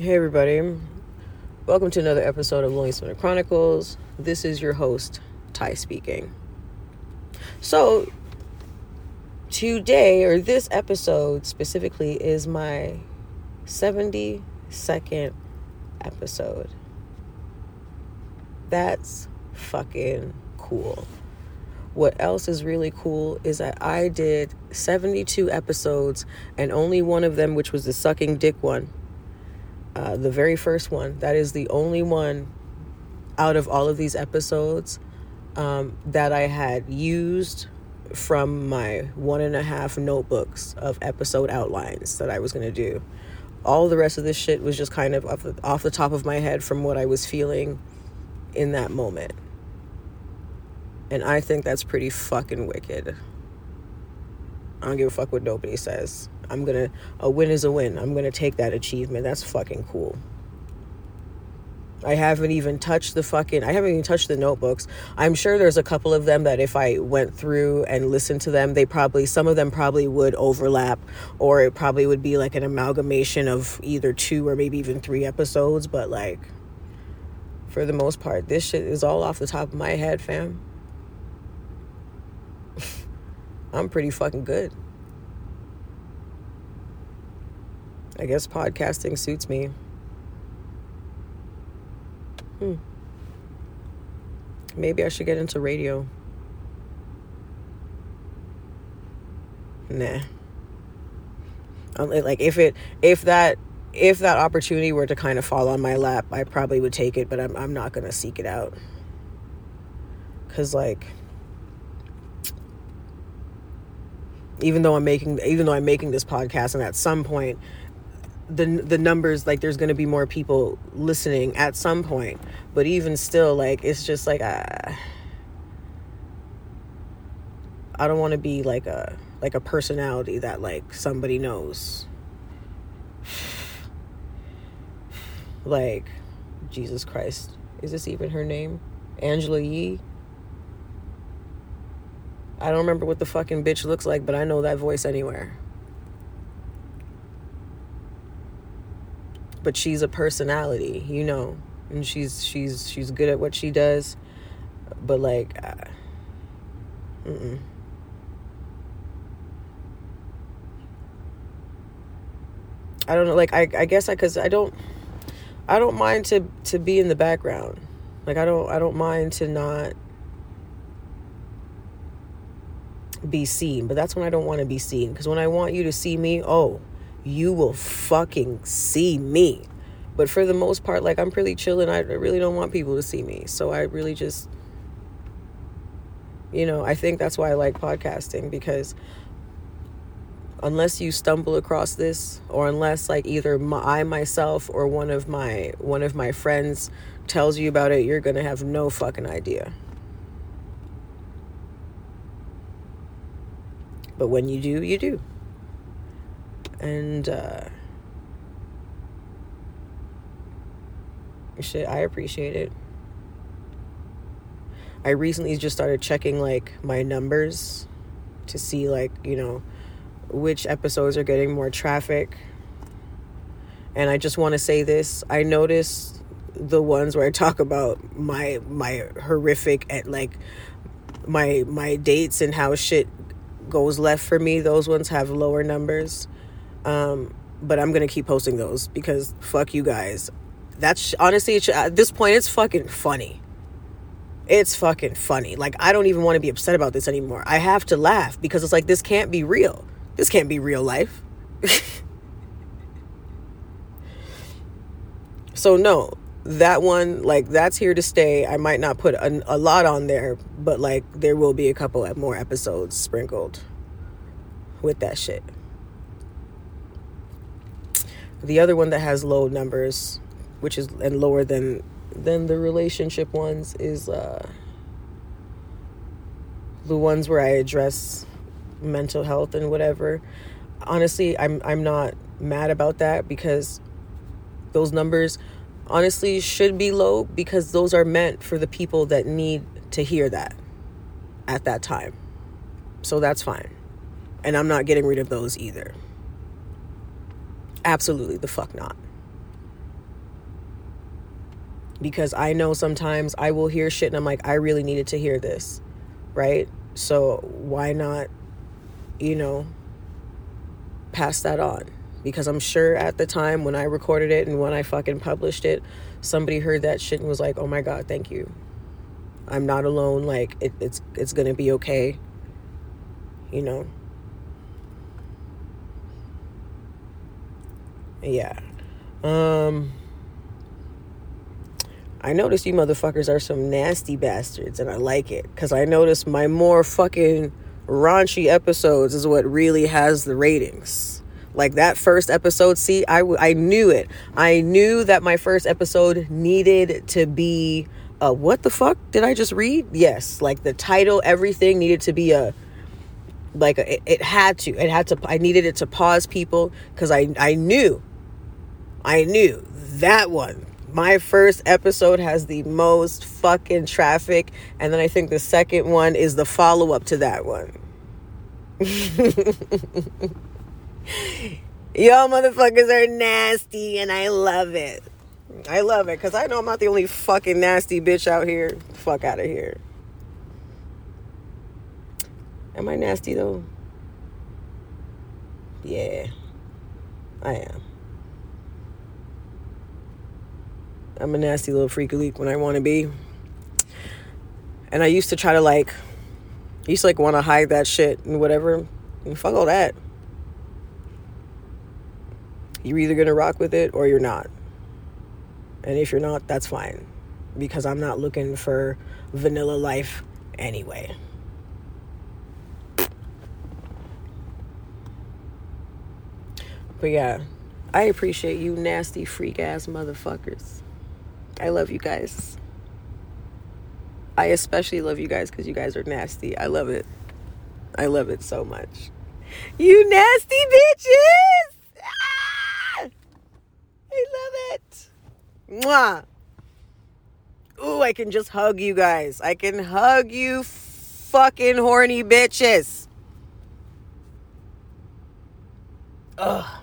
Hey, everybody. Welcome to another episode of Swimmer Chronicles. This is your host, Ty speaking. So, today, or this episode specifically, is my 72nd episode. That's fucking cool. What else is really cool is that I did 72 episodes, and only one of them, which was the sucking dick one, uh, the very first one. That is the only one out of all of these episodes um, that I had used from my one and a half notebooks of episode outlines that I was going to do. All the rest of this shit was just kind of off the, off the top of my head from what I was feeling in that moment. And I think that's pretty fucking wicked. I don't give a fuck what nobody says. I'm gonna a win is a win. I'm gonna take that achievement. That's fucking cool. I haven't even touched the fucking I haven't even touched the notebooks. I'm sure there's a couple of them that if I went through and listened to them, they probably some of them probably would overlap or it probably would be like an amalgamation of either two or maybe even three episodes, but like for the most part, this shit is all off the top of my head, fam. I'm pretty fucking good. I guess podcasting suits me. Hmm. Maybe I should get into radio. Nah. Um, like if it if that if that opportunity were to kind of fall on my lap, I probably would take it, but I'm I'm not gonna seek it out. Cause like even though I'm making even though I'm making this podcast and at some point the the numbers like there's going to be more people listening at some point but even still like it's just like I I don't want to be like a like a personality that like somebody knows. Like Jesus Christ is this even her name? Angela Yee? I don't remember what the fucking bitch looks like but I know that voice anywhere but she's a personality, you know, and she's she's she's good at what she does, but like, uh, mm-mm. I don't know. Like, I I guess I because I don't I don't mind to to be in the background. Like, I don't I don't mind to not be seen, but that's when I don't want to be seen. Because when I want you to see me, oh, you will fucking see me. But for the most part, like I'm pretty chill and I really don't want people to see me. So I really just, you know, I think that's why I like podcasting because unless you stumble across this or unless like either my, I myself or one of my one of my friends tells you about it, you're going to have no fucking idea. But when you do, you do and uh, shit, I appreciate it. I recently just started checking like my numbers to see like you know which episodes are getting more traffic. And I just want to say this: I noticed the ones where I talk about my my horrific at like my my dates and how shit goes left for me. Those ones have lower numbers. Um, but I'm gonna keep posting those because fuck you guys. That's honestly at this point it's fucking funny. It's fucking funny. Like I don't even want to be upset about this anymore. I have to laugh because it's like this can't be real. This can't be real life. so no, that one like that's here to stay. I might not put a, a lot on there, but like there will be a couple more episodes sprinkled with that shit. The other one that has low numbers, which is and lower than than the relationship ones, is uh, the ones where I address mental health and whatever. Honestly, I'm I'm not mad about that because those numbers honestly should be low because those are meant for the people that need to hear that at that time. So that's fine. And I'm not getting rid of those either. Absolutely the fuck not. because I know sometimes I will hear shit and I'm like, I really needed to hear this, right? So why not, you know, pass that on? Because I'm sure at the time when I recorded it and when I fucking published it, somebody heard that shit and was like, oh my God, thank you. I'm not alone. Like, it, it's, it's gonna be okay. You know? Yeah. Um, I notice you motherfuckers are some nasty bastards, and I like it because I notice my more fucking raunchy episodes is what really has the ratings. Like that first episode, see, I, I knew it. I knew that my first episode needed to be a what the fuck did I just read? Yes, like the title, everything needed to be a like a, it, it had to. It had to. I needed it to pause people because I I knew, I knew that one. My first episode has the most fucking traffic and then i think the second one is the follow-up to that one. Y'all motherfuckers are nasty and i love it. I love it because i know i'm not the only fucking nasty bitch out here. Fuck out of here. Am i nasty though? Yeah i am I'm a nasty little freaky leak when I want to be. And I used to try to like, I used to like want to hide that shit and whatever. And fuck all that. You're either to rock with it or you're not. And if you're not, that's fine. Because I'm not looking for vanilla life anyway. But yeah, I appreciate you nasty freak ass motherfuckers. I love you guys. I especially love you guys because you guys are nasty. I love it. I love it so much. You nasty bitches! Ah! I love it. Mwah. Ooh, I can just hug you guys. I can hug you fucking horny bitches. Ugh.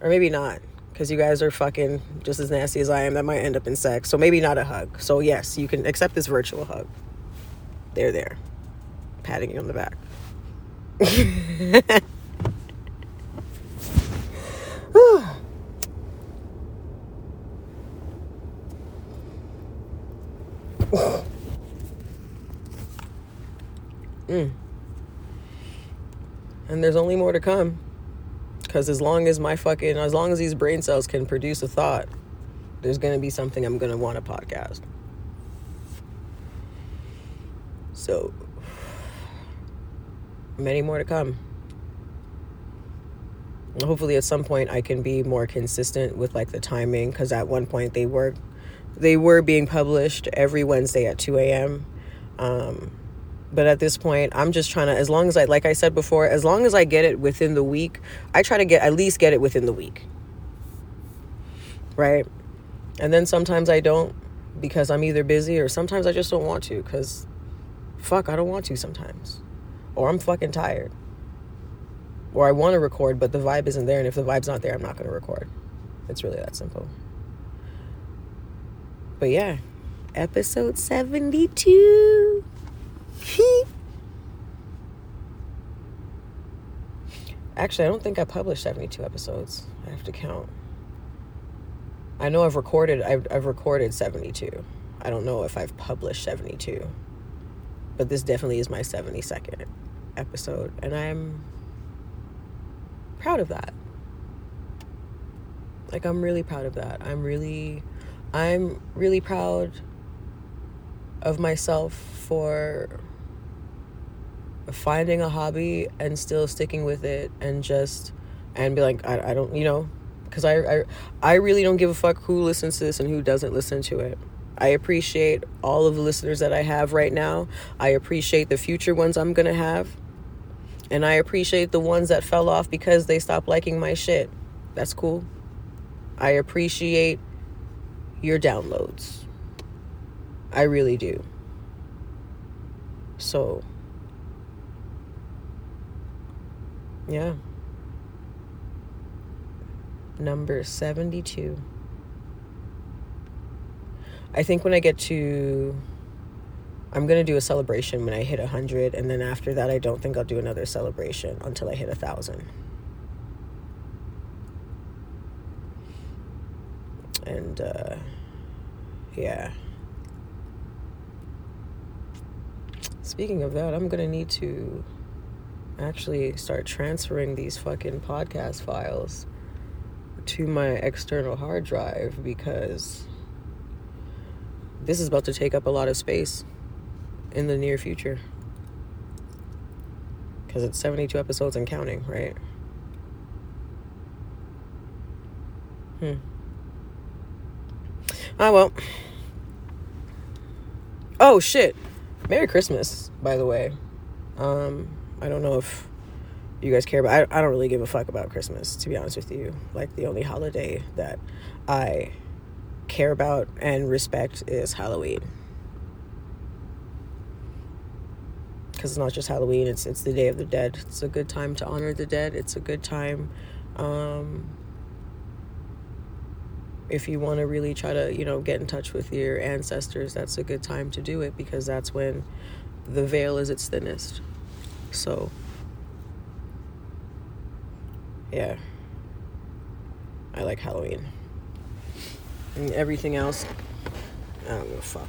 Or maybe not because you guys are fucking just as nasty as I am. That might end up in sex. So maybe not a hug. So, yes, you can accept this virtual hug. They're there, patting you on the back. mm. And there's only more to come. Because as long as my fucking, as long as these brain cells can produce a thought, there's going to be something I'm going to want to podcast. So, many more to come. Hopefully, at some point, I can be more consistent with like the timing because at one point they were, they were being published every Wednesday at 2 a.m. Um, but at this point i'm just trying to as long as i like i said before as long as i get it within the week i try to get at least get it within the week. Right? And then sometimes i don't because i'm either busy or sometimes i just don't want to because fuck i don't want to sometimes. Or i'm fucking tired. Or i want to record but the vibe isn't there and if the vibe's not there i'm not going to record. It's really that simple. But yeah. Episode 72 Actually, I don't think I published 72 episodes. I have to count. I know I've recorded I've, I've recorded 72. I don't know if I've published 72. But this definitely is my 72nd episode and I'm proud of that. Like I'm really proud of that. I'm really I'm really proud of myself for finding a hobby and still sticking with it and just and be like I, I don't you know because I, I I really don't give a fuck who listens to this and who doesn't listen to it. I appreciate all of the listeners that I have right now. I appreciate the future ones I'm to have. And I appreciate the ones that fell off because they stopped liking my shit. That's cool. I appreciate your downloads. I really do. So Yeah. Number 72. I think when I get to I'm gonna do a celebration when I hit a hundred, and then after that, I don't think I'll do another celebration until I hit a thousand. And uh, yeah. Speaking of that, I'm gonna need to actually start transferring these fucking podcast files to my external hard drive because this is about to take up a lot of space in the near future. Because it's 72 episodes and counting, right? Hmm. Ah, well. Oh, shit. Merry Christmas, by the way. Um, I don't know if you guys care, but I, I don't really give a fuck about Christmas, to be honest with you. Like, the only holiday that I care about and respect is Halloween. Because it's not just Halloween, it's, it's the Day of the Dead. It's a good time to honor the dead. It's a good time um, if you want to really try to, you know, get in touch with your ancestors. That's a good time to do it because that's when the veil is its thinnest. So, yeah. I like Halloween. And everything else, I don't give a fuck.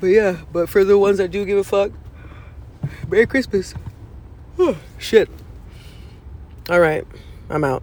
But yeah, but for the ones that do give a fuck, Merry Christmas. Oh, shit. All right, I'm out.